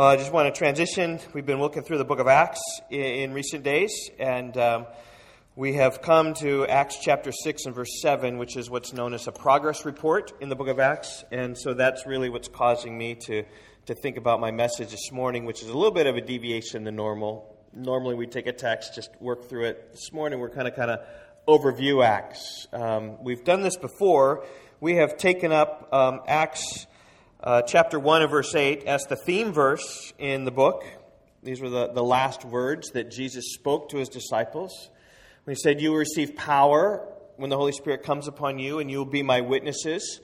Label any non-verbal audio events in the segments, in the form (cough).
Uh, I just want to transition. We've been looking through the book of Acts in, in recent days, and um, we have come to Acts chapter 6 and verse 7, which is what's known as a progress report in the book of Acts. And so that's really what's causing me to, to think about my message this morning, which is a little bit of a deviation than normal. Normally we take a text, just work through it. This morning we're kind of kind of overview Acts. Um, we've done this before. We have taken up um, Acts uh, chapter 1 and verse 8 as the theme verse in the book. These were the, the last words that Jesus spoke to his disciples. When he said, You will receive power when the Holy Spirit comes upon you, and you will be my witnesses,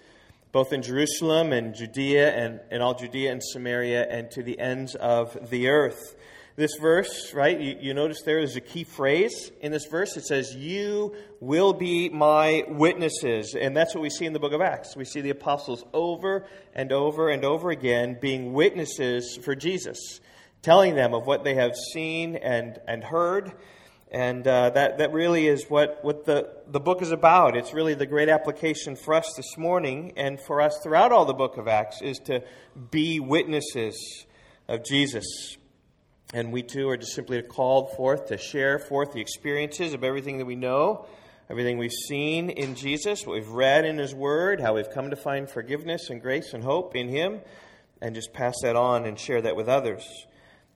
both in Jerusalem and Judea and, and all Judea and Samaria and to the ends of the earth. This verse, right, you, you notice there is a key phrase in this verse. It says, You will be my witnesses. And that's what we see in the book of Acts. We see the apostles over and over and over again being witnesses for Jesus, telling them of what they have seen and, and heard. And uh, that, that really is what, what the, the book is about. It's really the great application for us this morning and for us throughout all the book of Acts is to be witnesses of Jesus. And we too are just simply called forth to share forth the experiences of everything that we know, everything we've seen in Jesus, what we've read in His Word, how we've come to find forgiveness and grace and hope in Him, and just pass that on and share that with others.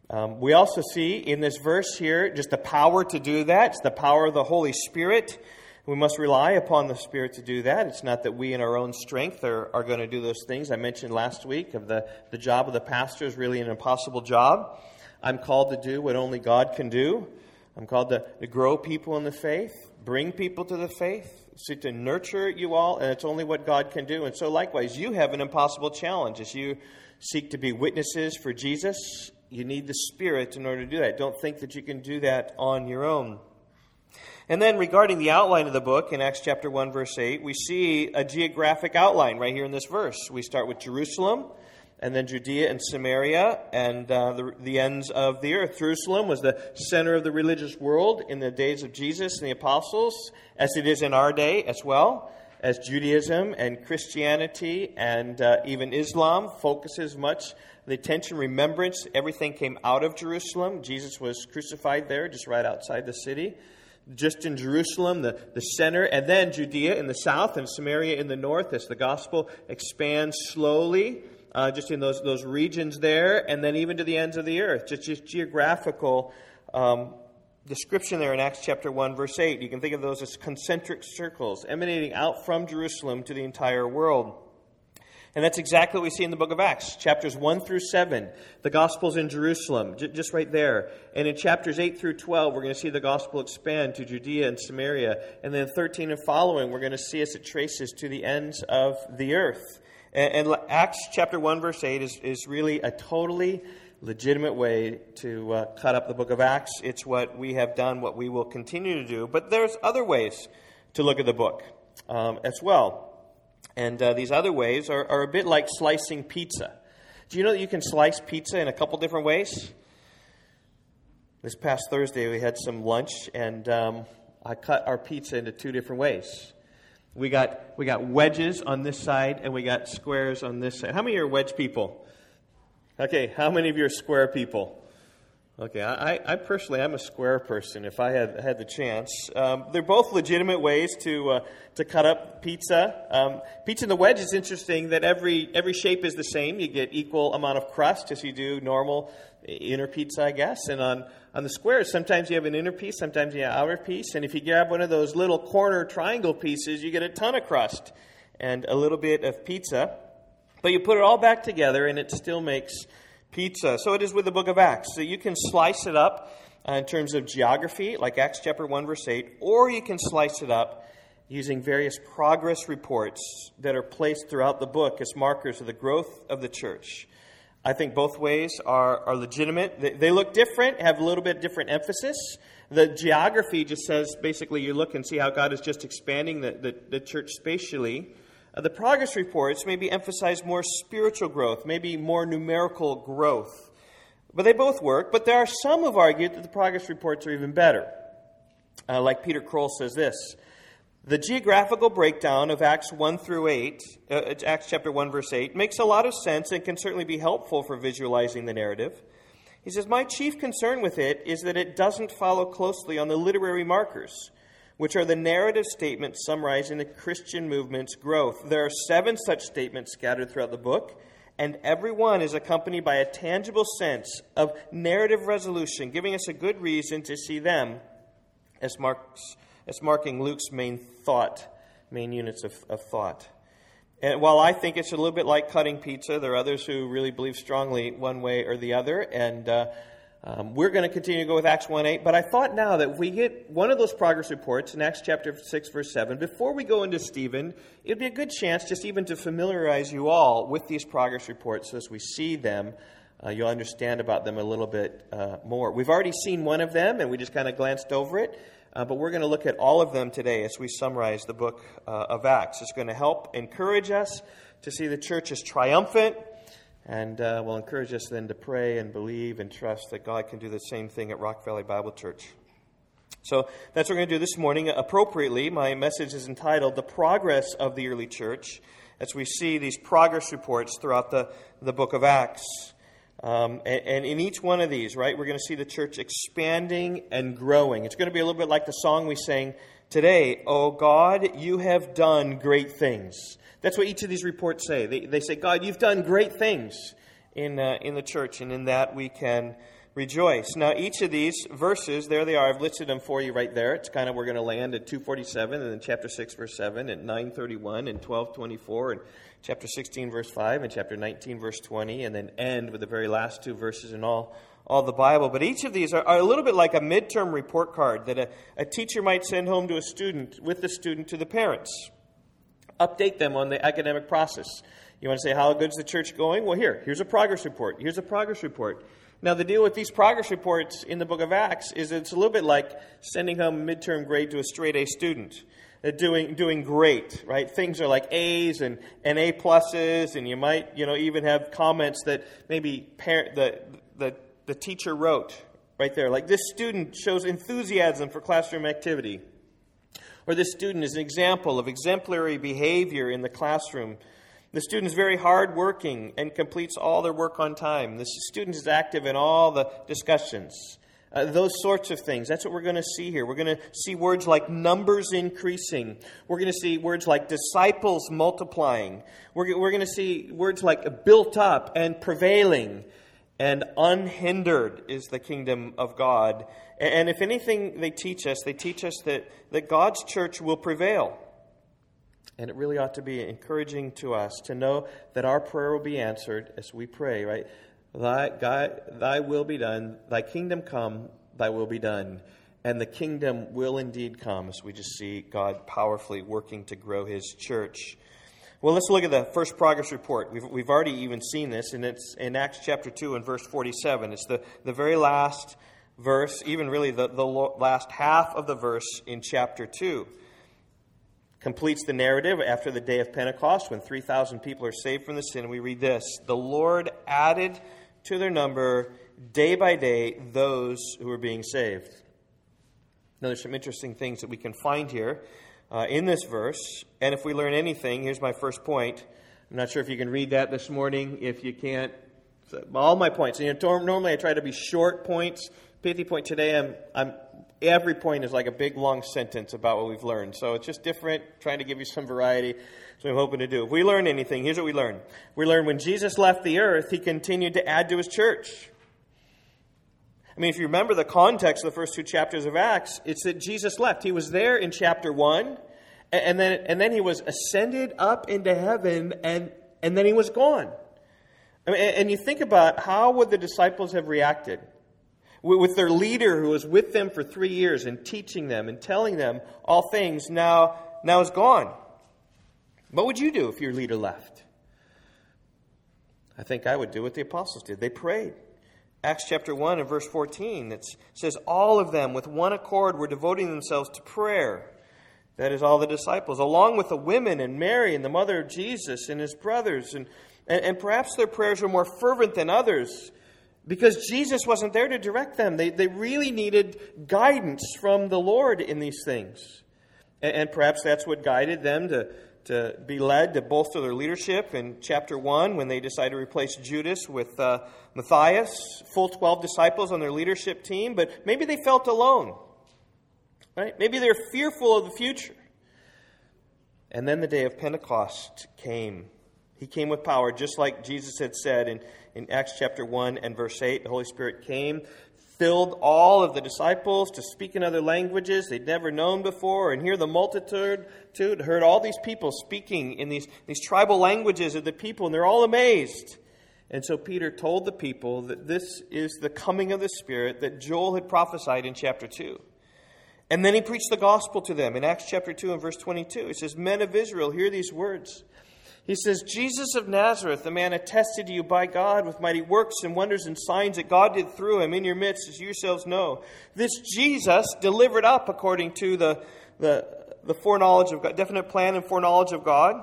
Um, we also see in this verse here just the power to do that. It's the power of the Holy Spirit. We must rely upon the Spirit to do that. It's not that we, in our own strength, are, are going to do those things. I mentioned last week of the, the job of the pastor is really an impossible job. I'm called to do what only God can do. I'm called to, to grow people in the faith, bring people to the faith, seek to nurture you all, and it's only what God can do. And so, likewise, you have an impossible challenge as you seek to be witnesses for Jesus. You need the Spirit in order to do that. Don't think that you can do that on your own. And then, regarding the outline of the book in Acts chapter 1, verse 8, we see a geographic outline right here in this verse. We start with Jerusalem and then Judea and Samaria and uh, the, the, ends of the earth. Jerusalem was the center of the religious world in the days of Jesus and the apostles, as it is in our day as well, as Judaism and Christianity and uh, even Islam focuses much the attention, remembrance. Everything came out of Jerusalem. Jesus was crucified there, just right outside the city. Just in Jerusalem, the, the center, and then Judea in the south and Samaria in the north, as the gospel expands slowly uh, just in those, those regions there, and then even to the ends of the earth. Just, just geographical um, description there in Acts chapter 1, verse 8. You can think of those as concentric circles emanating out from Jerusalem to the entire world. And that's exactly what we see in the book of Acts, chapters 1 through 7. The gospel's in Jerusalem, just right there. And in chapters 8 through 12, we're going to see the gospel expand to Judea and Samaria. And then 13 and following, we're going to see as it traces to the ends of the earth. And, and Acts chapter 1, verse 8 is, is really a totally legitimate way to uh, cut up the book of Acts. It's what we have done, what we will continue to do. But there's other ways to look at the book um, as well. And uh, these other ways are, are a bit like slicing pizza. Do you know that you can slice pizza in a couple different ways? This past Thursday, we had some lunch, and um, I cut our pizza into two different ways. We got, we got wedges on this side and we got squares on this side. How many are wedge people? Okay, how many of you are square people? Okay, I, I personally, I'm a square person if I had had the chance. Um, they're both legitimate ways to, uh, to cut up pizza. Um, pizza in the wedge is interesting that every, every shape is the same. You get equal amount of crust as you do normal inner pizza, I guess. And on, on the squares, sometimes you have an inner piece, sometimes you have an outer piece. And if you grab one of those little corner triangle pieces, you get a ton of crust and a little bit of pizza. But you put it all back together and it still makes pizza. So it is with the book of Acts. So you can slice it up uh, in terms of geography, like Acts chapter 1, verse 8, or you can slice it up using various progress reports that are placed throughout the book as markers of the growth of the church. I think both ways are, are legitimate. They, they look different, have a little bit different emphasis. The geography just says basically you look and see how God is just expanding the, the, the church spatially. Uh, the progress reports maybe emphasize more spiritual growth, maybe more numerical growth. But they both work, but there are some who've argued that the progress reports are even better. Uh, like Peter Kroll says this The geographical breakdown of Acts 1 through 8, uh, Acts chapter 1, verse 8, makes a lot of sense and can certainly be helpful for visualizing the narrative. He says, My chief concern with it is that it doesn't follow closely on the literary markers, which are the narrative statements summarizing the Christian movement's growth. There are seven such statements scattered throughout the book, and every one is accompanied by a tangible sense of narrative resolution, giving us a good reason to see them as, marks, as marking Luke's main thought, main units of, of thought. And while I think it's a little bit like cutting pizza, there are others who really believe strongly one way or the other. And uh, um, we're going to continue to go with Acts 1 8. But I thought now that we get one of those progress reports in Acts chapter 6, verse 7, before we go into Stephen, it'd be a good chance just even to familiarize you all with these progress reports so as we see them. Uh, you'll understand about them a little bit uh, more. We've already seen one of them, and we just kind of glanced over it. Uh, but we're going to look at all of them today as we summarize the book uh, of Acts. It's going to help encourage us to see the church as triumphant, and uh, will encourage us then to pray and believe and trust that God can do the same thing at Rock Valley Bible Church. So that's what we're going to do this morning. Appropriately, my message is entitled The Progress of the Early Church, as we see these progress reports throughout the, the book of Acts. Um, and, and, in each one of these, right, we're going to see the church expanding and growing. It's going to be a little bit like the song we sang today Oh God, you have done great things. That's what each of these reports say. They, they say, God, you've done great things in, uh, in the church, and in that we can rejoice. Now, each of these verses, there they are. I've listed them for you right there. It's kind of, we're going to land at 247, and then chapter 6, verse 7, and 931, and 1224, and chapter 16, verse 5, and chapter 19, verse 20, and then end with the very last two verses in all, all the Bible. But each of these are, are a little bit like a midterm report card that a, a teacher might send home to a student with the student to the parents. Update them on the academic process. You want to say, how good's the church going? Well, here, here's a progress report. Here's a progress report. Now, the deal with these progress reports in the book of Acts is it's a little bit like sending home a midterm grade to a straight A student They're doing, doing great, right? Things are like A's and, and A pluses, and you might, you know, even have comments that maybe parent, the, the, the teacher wrote right there. Like, this student shows enthusiasm for classroom activity. Or this student is an example of exemplary behavior in the classroom. The student is very hardworking and completes all their work on time. The student is active in all the discussions. Uh, those sorts of things. That's what we're going to see here. We're going to see words like numbers increasing. We're going to see words like disciples multiplying. We're, we're going to see words like built up and prevailing. And unhindered is the kingdom of God. And if anything they teach us, they teach us that, that God's church will prevail. And it really ought to be encouraging to us to know that our prayer will be answered as we pray, right? Thy, God, thy will be done, thy kingdom come, thy will be done. And the kingdom will indeed come as we just see God powerfully working to grow his church. Well, let's look at the first progress report. We've, we've already even seen this, and it's in Acts chapter 2 and verse 47. It's the, the very last verse, even really the, the last half of the verse in chapter 2. Completes the narrative after the day of Pentecost when 3,000 people are saved from the sin. We read this The Lord added to their number day by day those who were being saved. Now, there's some interesting things that we can find here uh, in this verse. And if we learn anything, here's my first point. I'm not sure if you can read that this morning. If you can't, all my points. You know, normally I try to be short points. Pithy point today, I'm, I'm every point is like a big long sentence about what we've learned. So it's just different, trying to give you some variety. So I'm hoping to do. If we learn anything, here's what we learn. We learn when Jesus left the earth, he continued to add to his church. I mean, if you remember the context of the first two chapters of Acts, it's that Jesus left. He was there in chapter one, and then and then he was ascended up into heaven, and and then he was gone. I mean, and you think about how would the disciples have reacted with their leader who was with them for three years and teaching them and telling them all things now now is gone. What would you do if your leader left? I think I would do what the apostles did. They prayed. Acts chapter 1 and verse 14, it says, All of them with one accord were devoting themselves to prayer. That is, all the disciples, along with the women and Mary and the mother of Jesus and his brothers. And, and, and perhaps their prayers were more fervent than others because Jesus wasn't there to direct them. They, they really needed guidance from the Lord in these things. And, and perhaps that's what guided them to, to be led to bolster their leadership in chapter 1 when they decided to replace Judas with uh, Matthias, full 12 disciples on their leadership team. But maybe they felt alone. Right? Maybe they're fearful of the future. And then the day of Pentecost came. He came with power, just like Jesus had said in, in Acts chapter 1 and verse 8. The Holy Spirit came, filled all of the disciples to speak in other languages they'd never known before. And here the multitude too, heard all these people speaking in these, these tribal languages of the people, and they're all amazed. And so Peter told the people that this is the coming of the Spirit that Joel had prophesied in chapter 2. And then he preached the gospel to them in Acts chapter 2 and verse 22. He says, Men of Israel, hear these words. He says, Jesus of Nazareth, the man attested to you by God with mighty works and wonders and signs that God did through him in your midst, as you yourselves know. This Jesus delivered up according to the, the, the foreknowledge of God, definite plan and foreknowledge of God.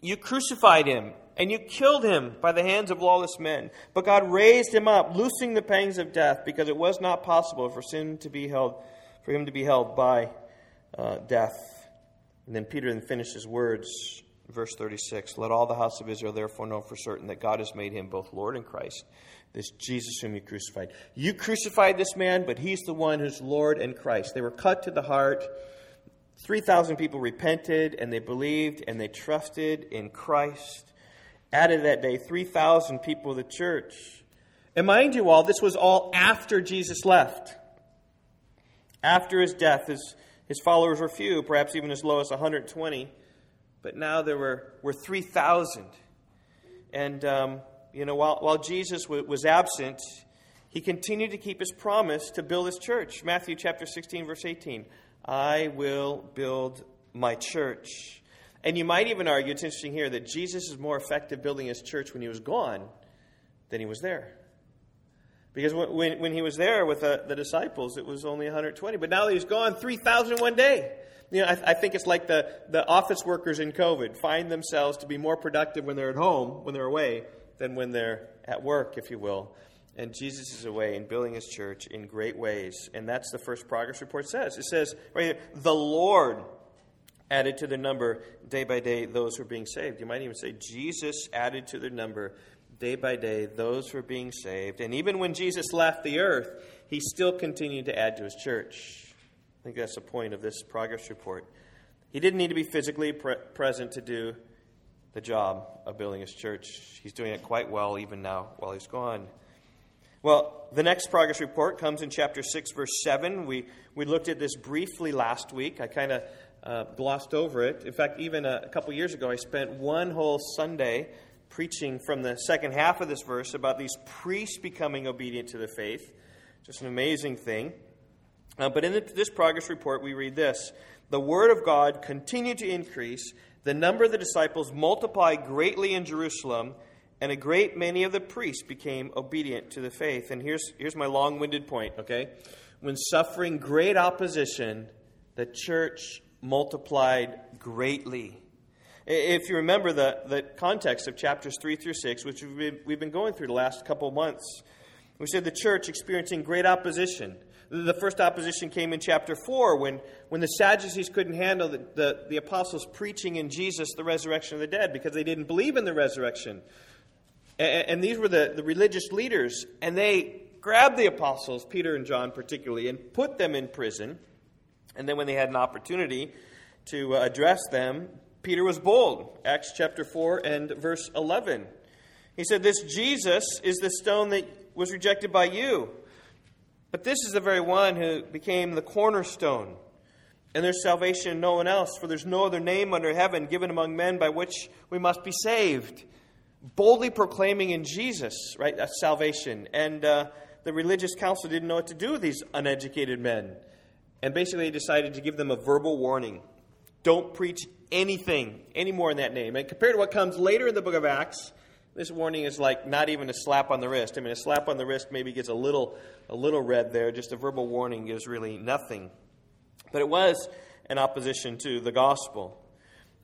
You crucified him and you killed him by the hands of lawless men. But God raised him up, loosing the pangs of death, because it was not possible for sin to be held for him to be held by uh, death. And then Peter then finished his words, verse 36 Let all the house of Israel therefore know for certain that God has made him both Lord and Christ, this Jesus whom you crucified. You crucified this man, but he's the one who's Lord and Christ. They were cut to the heart. 3,000 people repented and they believed and they trusted in Christ. Added that day 3,000 people of the church. And mind you all, this was all after Jesus left. After his death, his, his followers were few, perhaps even as low as 120, but now there were, were 3,000. And, um, you know, while, while Jesus w- was absent, he continued to keep his promise to build his church. Matthew chapter 16, verse 18 I will build my church. And you might even argue, it's interesting here, that Jesus is more effective building his church when he was gone than he was there. Because when, when he was there with the, disciples, it was only 120. But now that he's gone, 3,000 in one day. You know, I, I, think it's like the, the office workers in COVID find themselves to be more productive when they're at home, when they're away, than when they're at work, if you will. And Jesus is away and building his church in great ways. And that's the first progress report says. It says right here, the Lord added to their number day by day those who are being saved. You might even say Jesus added to their number day by day those who are being saved. And even when Jesus left the earth, he still continued to add to his church. Think that's the point of this progress report. He didn't need to be physically pre- present to do the job of building his church. He's doing it quite well even now while he's gone. Well, the next progress report comes in chapter 6, verse 7. We, we looked at this briefly last week. I kind of uh, glossed over it. In fact, even a, a couple years ago, I spent one whole Sunday preaching from the second half of this verse about these priests becoming obedient to the faith. Just an amazing thing. Uh, but in the, this progress report, we read this The word of God continued to increase, the number of the disciples multiplied greatly in Jerusalem, and a great many of the priests became obedient to the faith. And here's, here's my long winded point, okay? When suffering great opposition, the church multiplied greatly. If you remember the, the context of chapters 3 through 6, which we've been, we've been going through the last couple months, we said the church experiencing great opposition. The first opposition came in chapter 4 when, when the Sadducees couldn't handle the, the, the apostles preaching in Jesus the resurrection of the dead because they didn't believe in the resurrection. And, and these were the, the religious leaders, and they grabbed the apostles, Peter and John particularly, and put them in prison. And then when they had an opportunity to uh, address them, Peter was bold. Acts chapter 4 and verse 11. He said, This Jesus is the stone that was rejected by you. But this is the very one who became the cornerstone. And there's salvation in no one else, for there's no other name under heaven given among men by which we must be saved. Boldly proclaiming in Jesus, right, that's salvation. And uh, the religious council didn't know what to do with these uneducated men. And basically decided to give them a verbal warning. Don't preach anything anymore in that name. And compared to what comes later in the book of Acts, this warning is like not even a slap on the wrist. I mean, a slap on the wrist maybe gets a little, a little red there. Just a verbal warning gives really nothing. But it was an opposition to the gospel.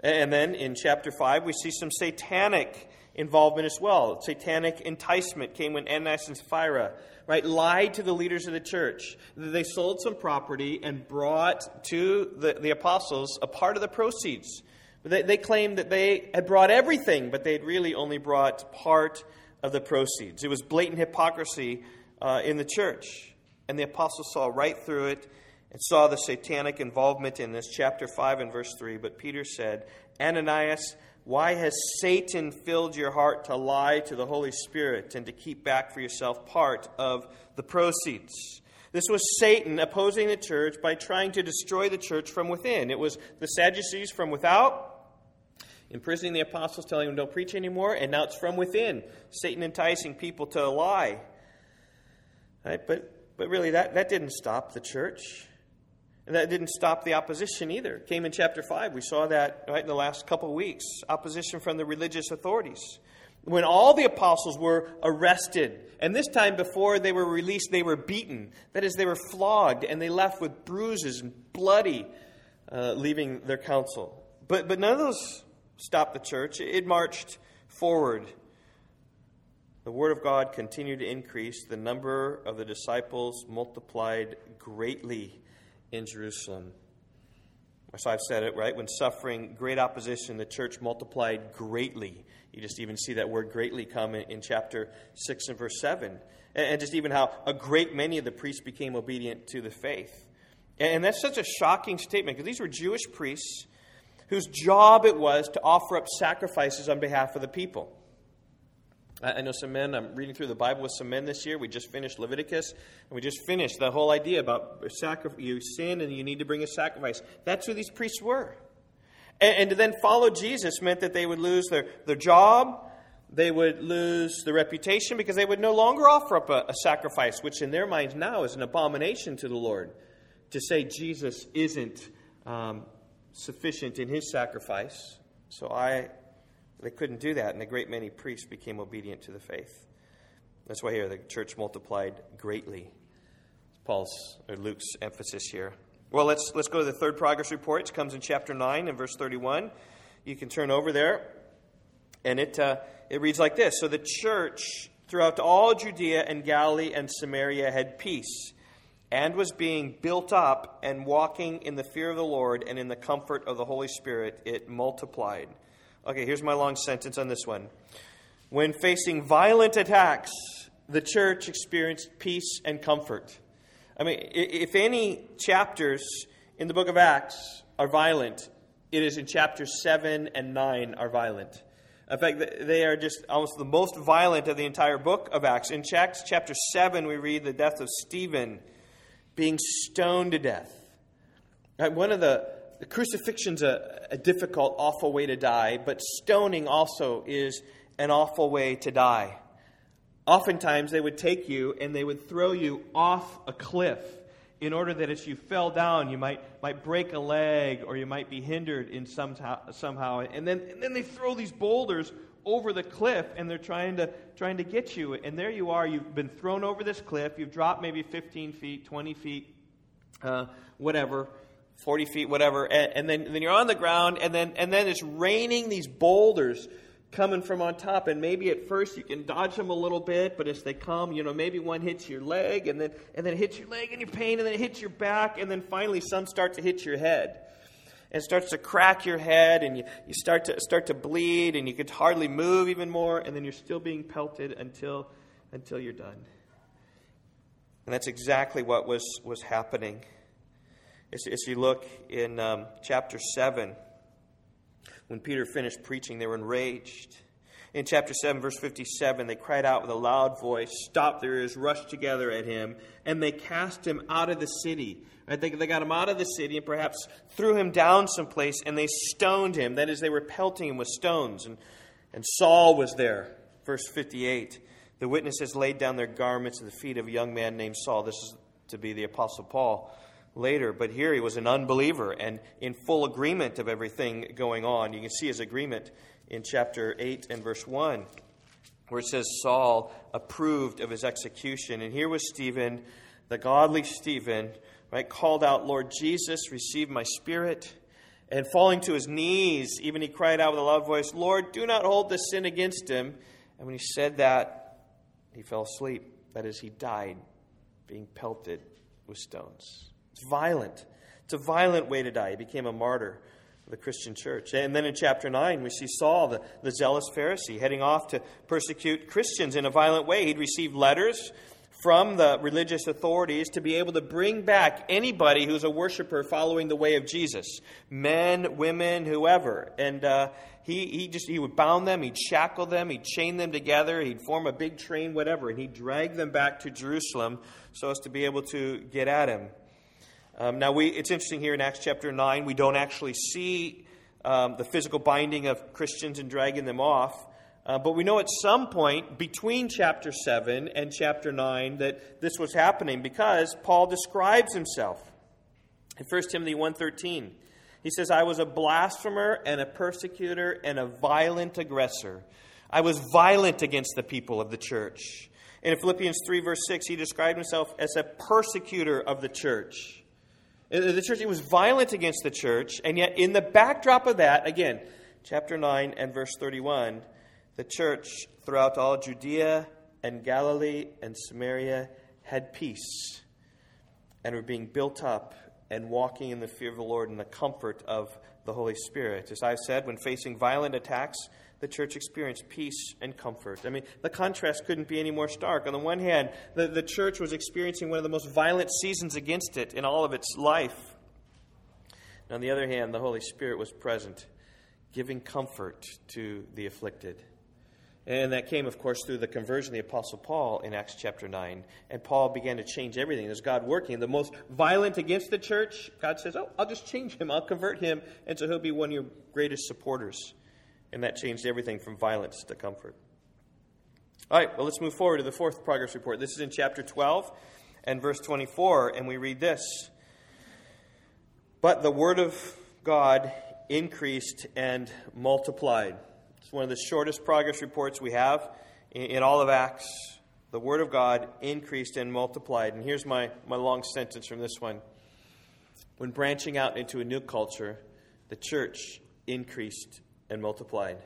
And then in chapter 5, we see some satanic involvement as well. Satanic enticement came when Ananias and Sapphira right, lied to the leaders of the church. They sold some property and brought to the, the apostles a part of the proceeds. They, they claimed that they had brought everything, but they had really only brought part of the proceeds. It was blatant hypocrisy uh, in the church. And the apostles saw right through it and saw the satanic involvement in this. Chapter 5 and verse 3. But Peter said, Ananias, why has Satan filled your heart to lie to the Holy Spirit and to keep back for yourself part of the proceeds? This was Satan opposing the church by trying to destroy the church from within. It was the Sadducees from without, imprisoning the apostles, telling them don't preach anymore, and now it's from within, Satan enticing people to lie. Right? But, but really, that, that didn't stop the church. And that didn't stop the opposition either. It came in chapter 5. We saw that right in the last couple of weeks. Opposition from the religious authorities. When all the apostles were arrested, and this time before they were released, they were beaten. That is, they were flogged, and they left with bruises and bloody, uh, leaving their council. But, but none of those stopped the church. It marched forward. The Word of God continued to increase. The number of the disciples multiplied greatly in Jerusalem. So I've said it, right? When suffering great opposition, the church multiplied greatly. You just even see that word greatly come in, in chapter 6 and verse 7. And, and, just even how a great many of the priests became obedient to the faith. And, and that's such a shocking statement because these were Jewish priests whose job it was to offer up sacrifices on behalf of the people. I know some men, I'm reading through the Bible with some men this year. We just finished Leviticus, and we just finished the whole idea about sacrifice. You sin and you need to bring a sacrifice. That's who these priests were. And, and to then follow Jesus meant that they would lose their, their job, they would lose their reputation because they would no longer offer up a, a sacrifice, which in their minds now is an abomination to the Lord. To say Jesus isn't um, sufficient in his sacrifice. So I they couldn't do that, and a great many priests became obedient to the faith. That's why here the church multiplied greatly. Paul's or Luke's emphasis here. Well, let's let's go to the third progress report. It comes in chapter nine and verse thirty-one. You can turn over there, and it uh, it reads like this: So the church throughout all Judea and Galilee and Samaria had peace, and was being built up and walking in the fear of the Lord and in the comfort of the Holy Spirit. It multiplied. Okay, here's my long sentence on this one. When facing violent attacks, the church experienced peace and comfort. I mean, if any chapters in the book of Acts are violent, it is in chapters 7 and 9 are violent. In fact, they are just almost the most violent of the entire book of Acts. In Acts chapter 7, we read the death of Stephen being stoned to death. One of the the crucifixion's a, a difficult, awful way to die, but stoning also is an awful way to die. Oftentimes, they would take you and they would throw you off a cliff in order that as you fell down, you might, might break a leg or you might be hindered in some, somehow. And then, and then they throw these boulders over the cliff and they're trying to, trying to get you. And there you are, you've been thrown over this cliff, you've dropped maybe 15 feet, 20 feet, uh, whatever 40 feet, whatever, and, and, then, then you're on the ground, and then, and then it's raining these boulders coming from on top. And maybe at first you can dodge them a little bit, but as they come, you know, maybe one hits your leg, and then, and then it hits your leg and your pain, and then it hits your back, and then finally some start to hit your head. And it starts to crack your head, and you, you start, to, start to bleed, and you could hardly move even more, and then you're still being pelted until, until you're done. And that's exactly what was, was happening. As, as you look in um, chapter 7, when Peter finished preaching, they were enraged. In chapter 7, verse 57, they cried out with a loud voice, stopped their ears, rushed together at him, and they cast him out of the city. Right? They, they got him out of the city and perhaps threw him down someplace, and they stoned him. That is, they were pelting him with stones. And, and Saul was there. Verse 58. The witnesses laid down their garments at the feet of a young man named Saul. This is to be the Apostle Paul later, but here he was an unbeliever and in full agreement of everything going on. You can see his agreement in chapter 8 and verse 1, where it says Saul approved of his execution. And here was Stephen, the godly Stephen, right, called out, Lord Jesus, receive my spirit. And falling to his knees, even he cried out with a loud voice, Lord, do not hold this sin against him. And when he said that, he fell asleep. That is, he died, being pelted with stones. It's violent. It's a violent way to die. He became a martyr the Christian church. And then in chapter 9, we see Saul, the, the zealous Pharisee, heading off to persecute Christians in a violent way. He'd received letters from the religious authorities to be able to bring back anybody who's a worshiper following the way of Jesus men, women, whoever. And uh, he, he just he would bound them, he'd shackle them, he'd chain them together, he'd form a big train, whatever, and he'd drag them back to Jerusalem so as to be able to get at him. Um, now, we, it's interesting here in Acts chapter 9, we don't actually see um, the physical binding of Christians and dragging them off. Uh, but we know at some point between chapter 7 and chapter 9 that this was happening because Paul describes himself. In 1 Timothy 1.13, he says, I was a blasphemer and a persecutor and a violent aggressor. I was violent against the people of the church. And in Philippians 3, verse 6, he described himself as a persecutor of the church. Uh, the church, he was violent against the church, and yet in the backdrop of that, again, chapter 9 and verse 31, the church throughout all Judea and Galilee and Samaria had peace and were being built up and walking in the fear of the Lord and the comfort of the Holy Spirit. As I've said, when facing violent attacks, the church experienced peace and comfort. I mean, the contrast couldn't be any more stark. On the one hand, the, the church was experiencing one of the most violent seasons against it in all of its life. And on the other hand, the Holy Spirit was present, giving comfort to the afflicted. And that came, of course, through the conversion of the Apostle Paul in Acts chapter 9. And Paul began to change everything. There's God working. The most violent against the church, God says, Oh, I'll just change him. I'll convert him. And so he'll be one of your greatest supporters. And that changed everything from violence to comfort. All right, well, let's move forward to the fourth progress report. This is in chapter 12 and verse 24. And we read this But the word of God increased and multiplied it's one of the shortest progress reports we have in, all of Acts. The Word of God increased and multiplied. And here's my, my long sentence from this one. When branching out into a new culture, the church increased and multiplied.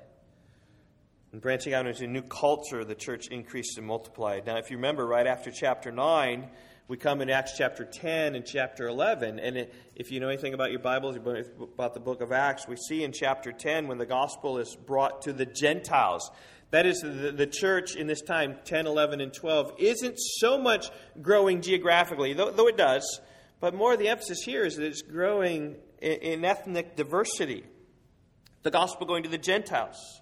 And branching out into a new culture, the church increased and multiplied. Now, if you remember, right after chapter 9, we come in Acts chapter 10 and chapter 11. And if you know anything about your Bibles, about the book of Acts, we see in chapter 10 when the gospel is brought to the Gentiles. That is, the, the church in this time, 10, 11, and 12, isn't so much growing geographically, though, though it does, but more of the emphasis here is that it's growing in, in ethnic diversity. The gospel going to the Gentiles.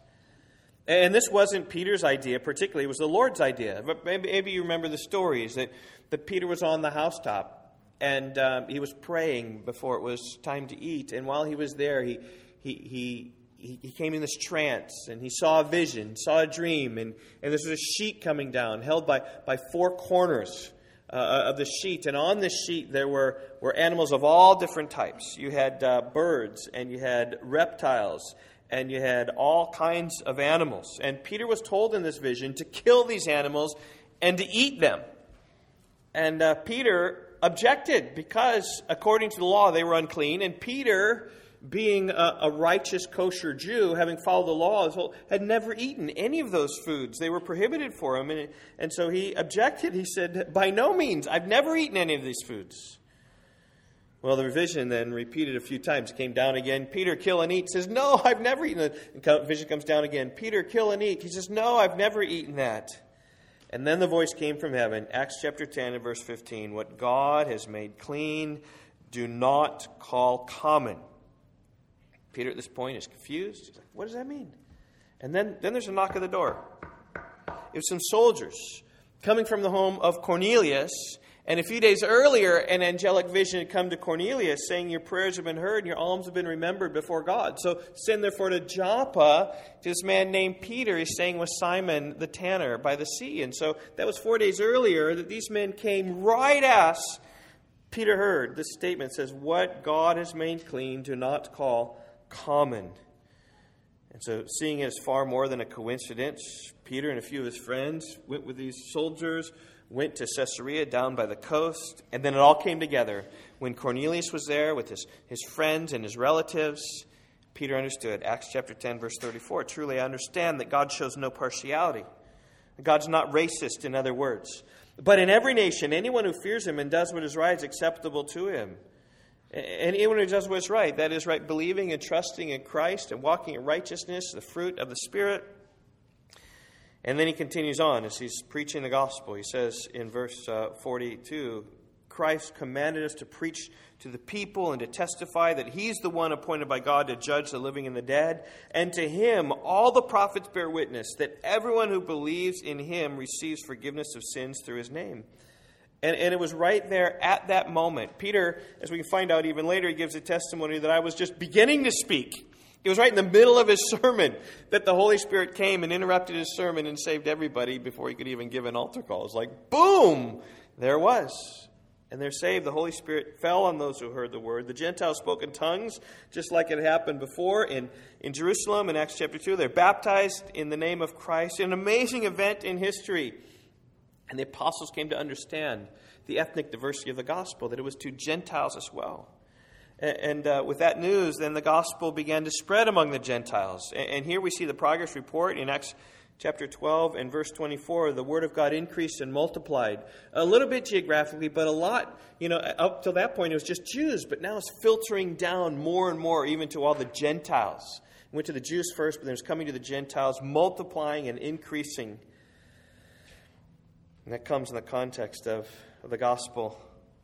And this wasn't Peter's idea particularly, it was the Lord's idea. But maybe, maybe you remember the stories that that Peter was on the housetop and um, he was praying before it was time to eat. And while he was there, he, he, he, he came in this trance and he saw a vision, saw a dream, and, and this was a sheet coming down held by, by four corners. Uh, of the sheet, and on this sheet there were, were animals of all different types. You had uh, birds, and you had reptiles, and you had all kinds of animals. And Peter was told in this vision to kill these animals and to eat them. And uh, Peter objected because, according to the law, they were unclean. And Peter, being a, a, righteous kosher Jew, having followed the law, had never eaten any of those foods. They were prohibited for him. And, and so he objected. He said, By no means, I've never eaten any of these foods. Well, the vision then repeated a few times. It Came down again. Peter, kill and eat. Says, No, I've never eaten it. Vision comes down again. Peter, kill and eat. He says, No, I've never eaten that. And then the voice came from heaven, Acts chapter 10 and verse 15. What God has made clean, do not call common. Peter at this point is confused. He's like, what does that mean? And then, then there's a knock at the door. It was some soldiers coming from the home of Cornelius and a few days earlier, an angelic vision had come to Cornelius saying, Your prayers have been heard and your alms have been remembered before God. So send therefore to Joppa to this man named Peter. He's staying with Simon the tanner by the sea. And so that was four days earlier that these men came right as Peter heard. This statement says, What God has made clean, do not call common. And so, seeing it as far more than a coincidence, Peter and a few of his friends went with these soldiers went to Caesarea down by the coast, and then it all came together. When Cornelius was there with his, his friends and his relatives, Peter understood. Acts chapter 10, verse 34. Truly, I understand that God shows no partiality. God's not racist, in other words. But in every nation, anyone who fears him and does what is right is acceptable to him. And anyone who does what's right, that is right, believing and trusting in Christ and walking in righteousness, the fruit of the Spirit. And then he continues on as he's preaching the gospel. He says in verse uh, 42 Christ commanded us to preach to the people and to testify that he's the one appointed by God to judge the living and the dead. And to him, all the prophets bear witness that everyone who believes in him receives forgiveness of sins through his name. And, and it was right there at that moment. Peter, as we can find out even later, he gives a testimony that I was just beginning to speak. It was right in the middle of his (laughs) sermon that the Holy Spirit came and interrupted his sermon and saved everybody before he could even give an altar call. It's like, boom! There was and they're saved. The Holy Spirit fell on those who heard the word. The Gentiles spoke in tongues, just like it happened before in, in Jerusalem in Acts chapter 2. They're baptized in the name of Christ, an amazing event in history. And the apostles came to understand the ethnic diversity of the gospel, that it was to Gentiles as well. And, uh, with that news, then the gospel began to spread among the Gentiles. And, and here we see the progress report in Acts chapter 12 and verse 24, the word of God increased and multiplied. A little bit geographically, but a lot, you know, up till that point it was just Jews, but now it's filtering down more and more even to all the Gentiles. It went to the Jews first, but then it's coming to the Gentiles, multiplying and increasing. And that comes in the context of, of the gospel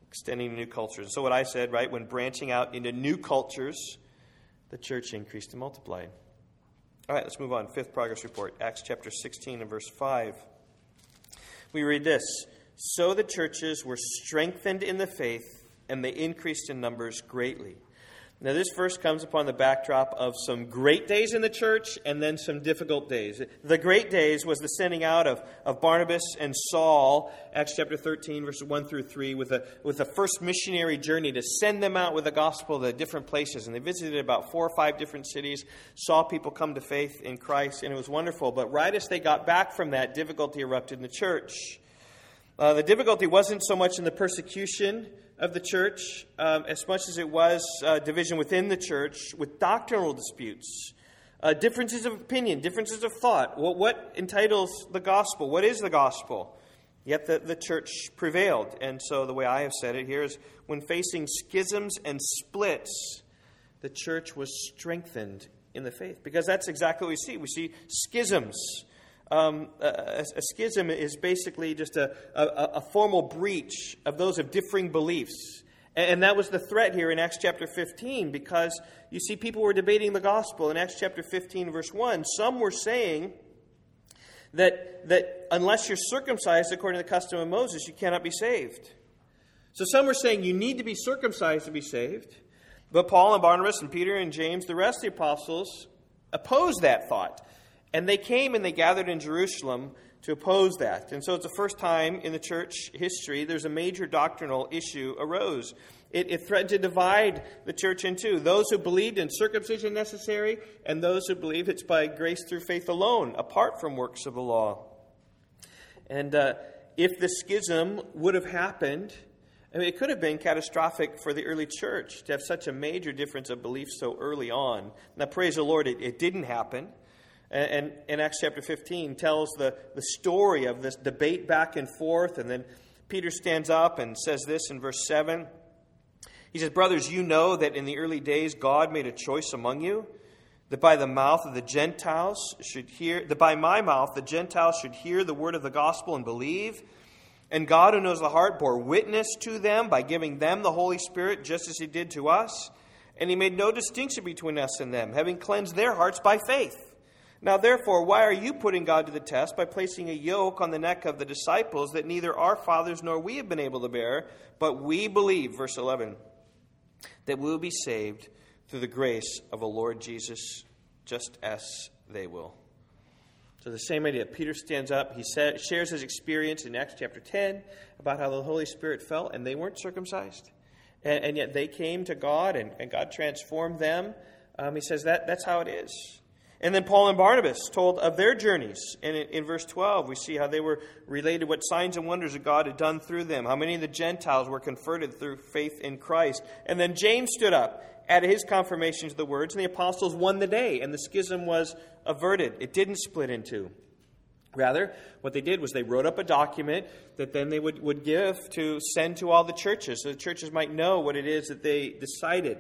extending to new cultures. So, what I said, right, when branching out into new cultures, the church increased and multiplied. All right, let's move on. Fifth progress report, Acts chapter 16 and verse 5. We read this So the churches were strengthened in the faith, and they increased in numbers greatly. Now, this verse comes upon the backdrop of some great days in the church and then some difficult days. The great days was the sending out of, of Barnabas and Saul, Acts chapter 13, verses 1 through 3, with a, with the first missionary journey to send them out with the gospel to different places. And they visited about four or five different cities, saw people come to faith in Christ, and it was wonderful. But right as they got back from that, difficulty erupted in the church. Uh, the difficulty wasn't so much in the persecution of the church, um, as much as it was uh, division within the church, with doctrinal disputes, uh, differences of opinion, differences of thought. What, what entitles the gospel? What is the gospel? Yet the, the church prevailed. And so the way I have said it here is when facing schisms and splits, the church was strengthened in the faith. Because that's exactly what we see. We see schisms um, a, a, schism is basically just a, a, a, formal breach of those of differing beliefs. And that was the threat here in Acts chapter 15 because you see, people were debating the gospel. In Acts chapter 15, verse 1, some were saying that, that unless you're circumcised according to the custom of Moses, you cannot be saved. So some were saying you need to be circumcised to be saved. But Paul and Barnabas and Peter and James, the rest of the apostles, opposed that thought. And they came and they gathered in Jerusalem to oppose that. And so it's the first time in the church history there's a major doctrinal issue arose. It, it, threatened to divide the church in two those who believed in circumcision necessary, and those who believe it's by grace through faith alone, apart from works of the law. And uh, if the schism would have happened, I mean, it could have been catastrophic for the early church to have such a major difference of belief so early on. Now, praise the Lord, it, it didn't happen. And, in Acts chapter 15 tells the, the story of this debate back and forth. And then Peter stands up and says this in verse 7. He says, Brothers, you know that in the early days God made a choice among you, that by the mouth of the Gentiles should hear, that by my mouth the Gentiles should hear the word of the gospel and believe. And God, who knows the heart, bore witness to them by giving them the Holy Spirit, just as He did to us. And He made no distinction between us and them, having cleansed their hearts by faith. Now, therefore, why are you putting God to the test by placing a yoke on the neck of the disciples that neither our fathers nor we have been able to bear, but we believe, verse 11, that we will be saved through the grace of the Lord Jesus, just as they will. So, the same idea. Peter stands up, he shares his experience in Acts chapter 10 about how the Holy Spirit fell, and they weren't circumcised. And, and yet they came to God, and, and God transformed them. Um, he says that that's how it is. And then Paul and Barnabas told of their journeys. And in, in, verse 12, we see how they were related, what signs and wonders that God had done through them, how many of the Gentiles were converted through faith in Christ. And then James stood up, added his confirmation to the words, and the apostles won the day, and the schism was averted. It didn't split in two. Rather, what they did was they wrote up a document that then they would, would give to send to all the churches so the churches might know what it is that they decided.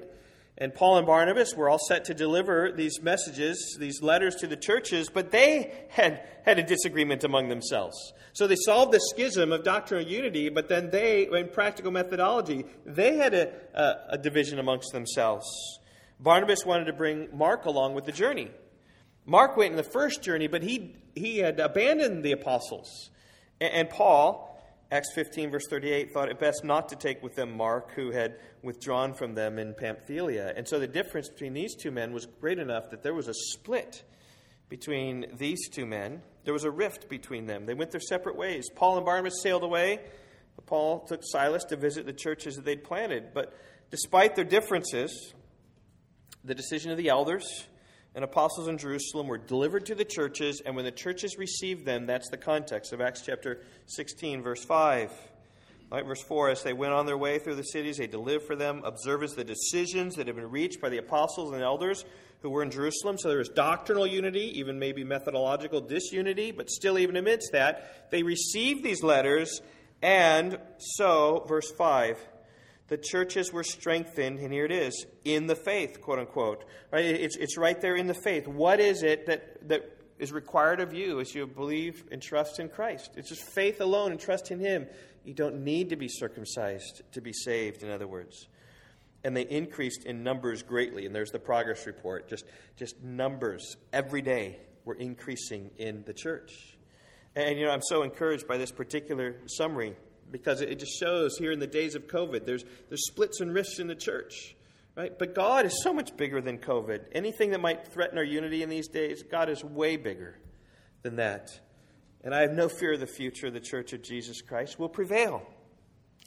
And Paul and Barnabas were all set to deliver these messages, these letters to the churches, but they had had a disagreement among themselves. So they solved the schism of doctrinal unity, but then they, in practical methodology, they had a, a, a division amongst themselves. Barnabas wanted to bring Mark along with the journey. Mark went in the first journey, but he, he had abandoned the apostles. And, and Paul, Acts 15, verse 38, thought it best not to take with them Mark, who had withdrawn from them in Pamphylia. And so the difference between these two men was great enough that there was a split between these two men. There was a rift between them. They went their separate ways. Paul and Barnabas sailed away. Paul took Silas to visit the churches that they'd planted. But despite their differences, the decision of the elders and apostles in Jerusalem were delivered to the churches, and when the churches received them, that's the context of Acts chapter 16, verse 5. Right, verse 4 As they went on their way through the cities, they delivered for them observance the decisions that had been reached by the apostles and elders who were in Jerusalem. So there was doctrinal unity, even maybe methodological disunity, but still, even amidst that, they received these letters, and so, verse 5 the churches were strengthened, and here it is, in the faith, quote unquote. Right? It's, it's right there in the faith. What is it that, that is required of you as you believe and trust in Christ? It's just faith alone and trust in Him. You don't need to be circumcised to be saved, in other words. And they increased in numbers greatly. And there's the progress report. Just, just numbers every day were increasing in the church. And, you know, I'm so encouraged by this particular summary because it just shows here in the days of COVID, there's, there's splits and rifts in the church. Right? But God is so much bigger than COVID. Anything that might threaten our unity in these days, God is way bigger than that. And I have no fear of the future. The church of Jesus Christ will prevail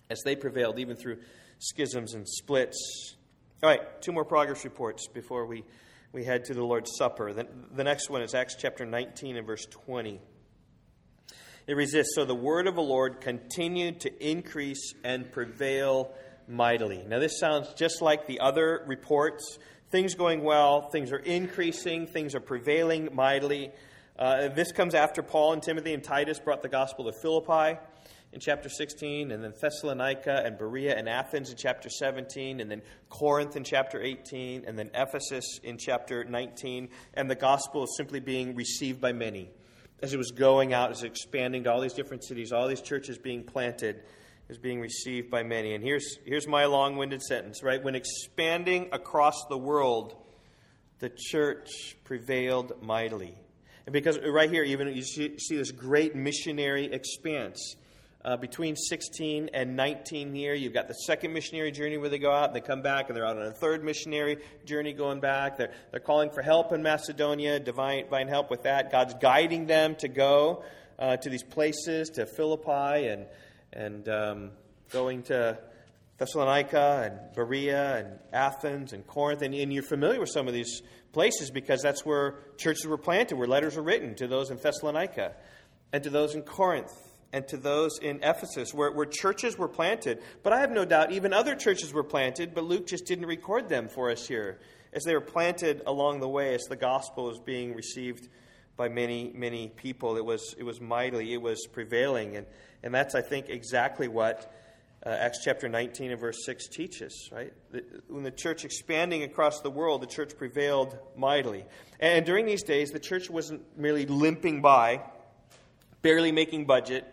as they prevailed, even through schisms and splits. All right, two more progress reports before we, we head to the Lord's Supper. The, the next one is Acts chapter 19 and verse 20. It resists. So the word of the Lord continued to increase and prevail mightily. Now, this sounds just like the other reports. Things going well, things are increasing, things are prevailing mightily. Uh, this comes after Paul and Timothy and Titus brought the gospel to Philippi in chapter 16, and then Thessalonica and Berea and Athens in chapter 17, and then Corinth in chapter 18, and then Ephesus in chapter 19, and the gospel is simply being received by many as it was going out, as expanding to all these different cities, all these churches being planted, is being received by many. And here's, here's my long winded sentence, right? When expanding across the world, the church prevailed mightily. And because right here, even you see, see this great missionary expanse uh, between 16 and 19 here. You've got the second missionary journey where they go out and they come back, and they're out on a third missionary journey going back. They're, they're calling for help in Macedonia, divine, divine help with that. God's guiding them to go uh, to these places, to Philippi, and, and um, going to Thessalonica and Berea and Athens and Corinth. And, and, you're familiar with some of these places because that's where churches were planted, where letters were written to those in Thessalonica and to those in Corinth and to those in Ephesus, where, where churches were planted. But I have no doubt even other churches were planted, but Luke just didn't record them for us here, as they were planted along the way, as the gospel was being received by many, many people. It was, it was mightily, it was prevailing. And, and that's, I think, exactly what uh, Acts chapter 19 and verse 6 teaches, right? The, when the church expanding across the world, the church prevailed mightily. And during these days, the church wasn't merely limping by, barely making budget,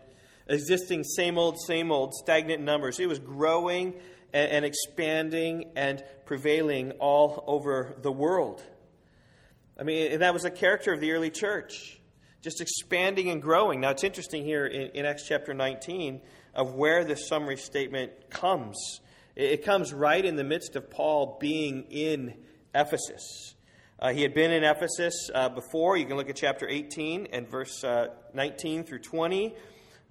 existing same old, same old, stagnant numbers. It was growing and, and expanding and prevailing all over the world. I mean, and that was the character of the early church, just expanding and growing. Now, it's interesting here in, in Acts chapter 19 of where this summary statement comes. It, it comes right in the midst of Paul being in Ephesus. Uh, he had been in Ephesus uh, before. You can look at chapter 18 and verse uh, 19 through 20.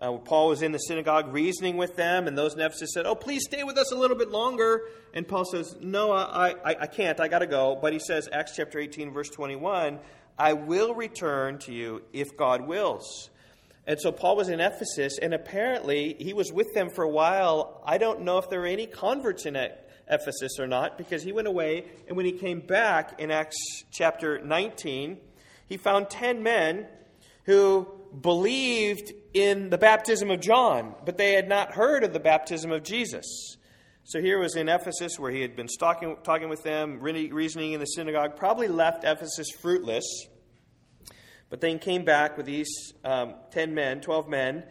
Uh, Paul was in the synagogue reasoning with them, and those in Ephesus said, Oh, please stay with us a little bit longer. And Paul says, No, I, I, I can't. I got to go. But he says, Acts chapter 18, verse 21, I will return to you if God wills. And so Paul was in Ephesus, and apparently he was with them for a while. I don't know if there were any converts in Ephesus or not, because he went away, and when he came back in Acts chapter 19, he found 10 men who believed in the baptism of John, but they had not heard of the baptism of Jesus. So here was in Ephesus where he had been talking, talking with them, reasoning in the synagogue, probably left Ephesus fruitless, but then came back with these um, 10 men, 12 men,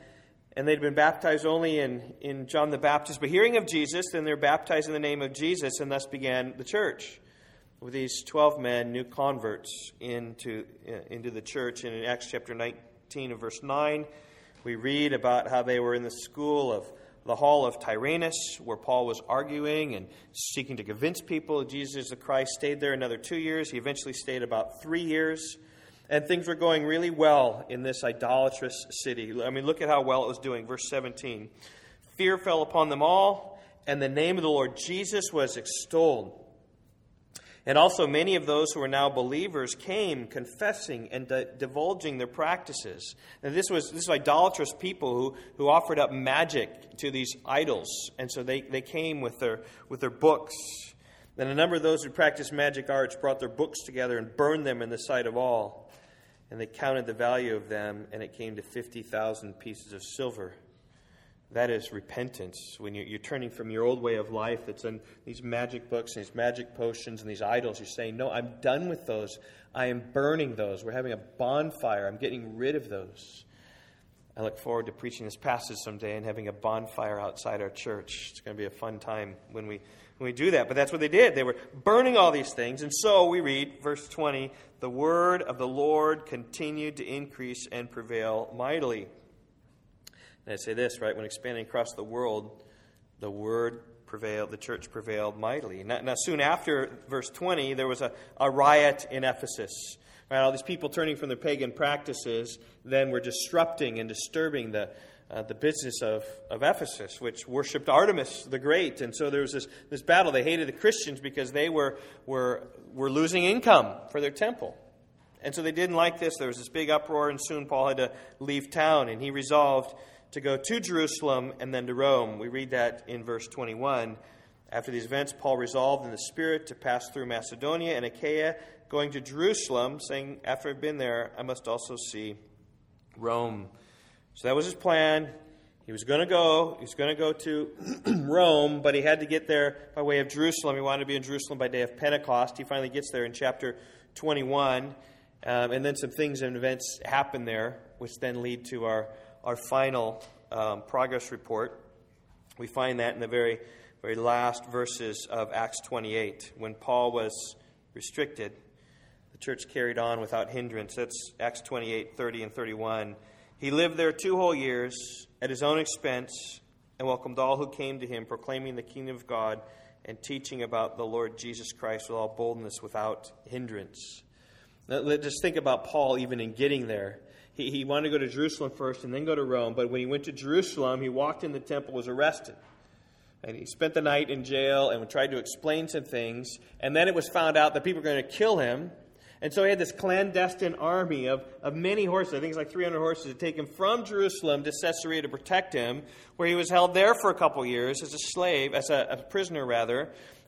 and they'd been baptized only in, in John the Baptist. But hearing of Jesus, then they're baptized in the name of Jesus, and thus began the church. With these 12 men, new converts into, into the church. And in Acts chapter 19 and verse 9, we read about how they were in the school of the hall of Tyrannus, where Paul was arguing and seeking to convince people Jesus is the Christ. Stayed there another two years. He eventually stayed about three years. And things were going really well in this idolatrous city. I mean, look at how well it was doing. Verse 17 Fear fell upon them all, and the name of the Lord Jesus was extolled. And also, many of those who are now believers came confessing and di- divulging their practices. And this was this was idolatrous people who, who offered up magic to these idols. And so they, they came with their, with their books. Then a number of those who practiced magic arts brought their books together and burned them in the sight of all. And they counted the value of them, and it came to 50,000 pieces of silver. That is repentance. When you're, turning from your old way of life that's in these magic books and these magic potions and these idols, you're saying, No, I'm done with those. I am burning those. We're having a bonfire. I'm getting rid of those. I look forward to preaching this passage someday and having a bonfire outside our church. It's going to be a fun time when we, when we do that. But that's what they did. They were burning all these things. And so we read, verse 20, the word of the Lord continued to increase and prevail mightily. And I'd say this, right? When expanding across the world, the word prevailed, the church prevailed mightily. Now, now soon after verse 20, there was a, a riot in Ephesus. Right, all these people turning from their pagan practices then were disrupting and disturbing the, uh, the business of, of Ephesus, which worshipped Artemis the Great. And so there was this, this battle. They hated the Christians because they were, were, were losing income for their temple. And so they didn't like this. There was this big uproar, and soon Paul had to leave town, and he resolved to go to Jerusalem and then to Rome. We read that in verse 21. After these events, Paul resolved in the Spirit to pass through Macedonia and Achaia, going to Jerusalem, saying, After I've been there, I must also see Rome. So that was his plan. He was going to go. He was going to go to (clears throat) Rome, but he had to get there by way of Jerusalem. He wanted to be in Jerusalem by day of Pentecost. He finally gets there in chapter 21. Um, and then some things and events happen there, which then lead to our our final um, progress report. We find that in the very, very last verses of Acts 28. When Paul was restricted, the church carried on without hindrance. That's Acts 28 30 and 31. He lived there two whole years at his own expense and welcomed all who came to him, proclaiming the kingdom of God and teaching about the Lord Jesus Christ with all boldness without hindrance. Now, just think about Paul even in getting there he, he wanted to go to Jerusalem first and then go to Rome. But when he went to Jerusalem, he walked in the temple, was arrested. And he spent the night in jail and tried to explain some things. And then it was found out that people were going to kill him. And so he had this clandestine army of, of many horses. I think it's like 300 horses to take him from Jerusalem to Caesarea to protect him, where he was held there for a couple years as a slave, as a, a prisoner rather.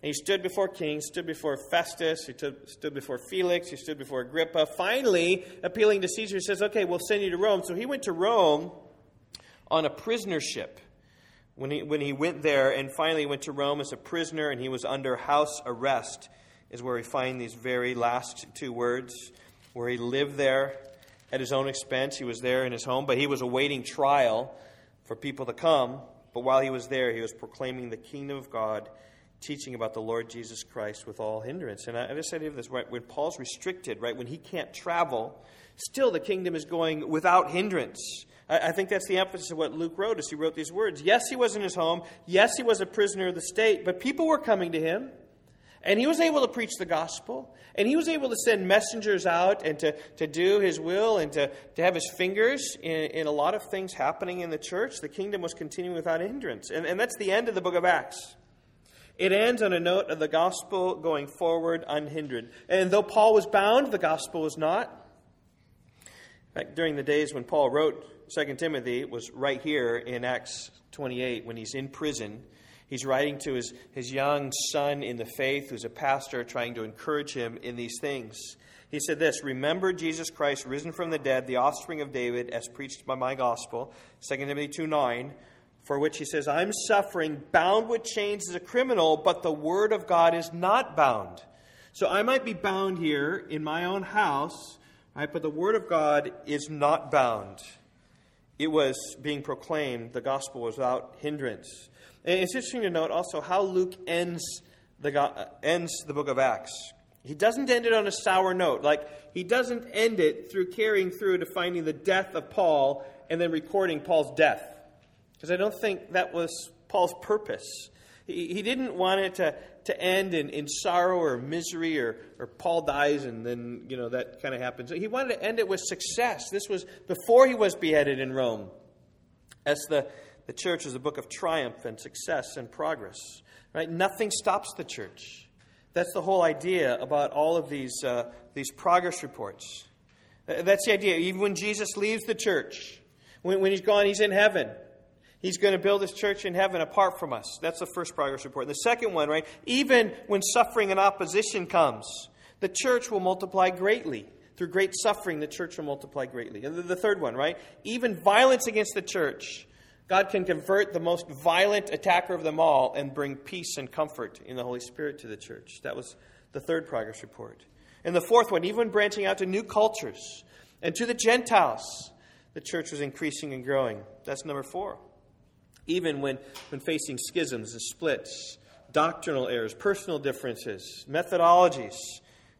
And he stood before kings, stood before Festus, he stood before Felix, he stood before Agrippa. Finally, appealing to Caesar, he says, Okay, we'll send you to Rome. So he went to Rome on a prisoner ship. When he, when he went there and finally went to Rome as a prisoner and he was under house arrest, is where we find these very last two words, where he lived there at his own expense. He was there in his home, but he was awaiting trial for people to come. But while he was there, he was proclaiming the kingdom of God teaching about the Lord Jesus Christ with all hindrance. And I, I just said to this, right, when Paul's restricted, right, when he can't travel, still the kingdom is going without hindrance. I, I think that's the emphasis of what Luke wrote as he wrote these words. Yes, he was in his home. Yes, he was a prisoner of the state, but people were coming to him. And he was able to preach the gospel. And he was able to send messengers out and to, to do his will and to, to have his fingers in, in a lot of things happening in the church. The kingdom was continuing without hindrance. And, and that's the end of the book of Acts. It ends on a note of the gospel going forward unhindered. And though Paul was bound, the gospel was not. Back during the days when Paul wrote 2 Timothy, it was right here in Acts 28 when he's in prison. He's writing to his, his young son in the faith, who's a pastor, trying to encourage him in these things. He said this Remember Jesus Christ, risen from the dead, the offspring of David, as preached by my gospel, 2 Timothy 2 9, for which he says, I'm suffering, bound with chains as a criminal, but the word of God is not bound. So I might be bound here in my own house, right, but the word of God is not bound. It was being proclaimed, the gospel was without hindrance. It's interesting to note also how Luke ends the, uh, ends the book of Acts. He doesn't end it on a sour note. Like, he doesn't end it through carrying through to finding the death of Paul and then recording Paul's death. Because I don't think that was Paul's purpose. He, he didn't want it to, to end in, in sorrow or misery or, or Paul dies and then, you know, that kind of happens. He wanted to end it with success. This was before he was beheaded in Rome. As the, the church is a book of triumph and success and progress. Right? Nothing stops the church. That's the whole idea about all of these, uh, these progress reports. That's the idea. Even when Jesus leaves the church, when, when he's gone, he's in heaven. He's going to build his church in heaven apart from us. That's the first progress report. The second one, right? Even when suffering and opposition comes, the church will multiply greatly. Through great suffering, the church will multiply greatly. And the third one, right? Even violence against the church God can convert the most violent attacker of them all and bring peace and comfort in the Holy Spirit to the church. That was the third progress report. And the fourth one, even branching out to new cultures and to the Gentiles, the church was increasing and growing. That's number four. Even when, when facing schisms and splits, doctrinal errors, personal differences, methodologies,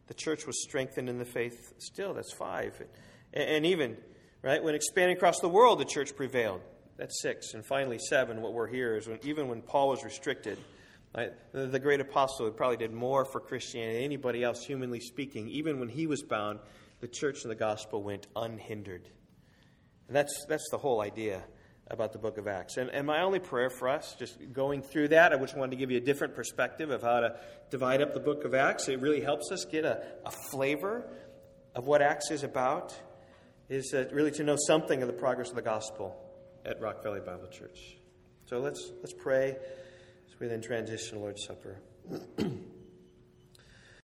the church was strengthened in the faith still. That's five. And, and even, right, when expanding across the world, the church prevailed. That's six. And finally, seven, what we're here is when, even when Paul was restricted, right, the, great apostle who probably did more for Christianity than anybody else, humanly speaking. Even when he was bound, the church and the gospel went unhindered. And that's, that's the whole idea about the book of Acts. And, and my only prayer for us, just going through that, I just wanted to give you a different perspective of how to divide up the book of Acts. It really helps us get a, a flavor of what Acts is about, is really to know something of the progress of the gospel at Rock Valley Bible Church. So let's, let's pray as we then transition to Lord's Supper. (clears throat)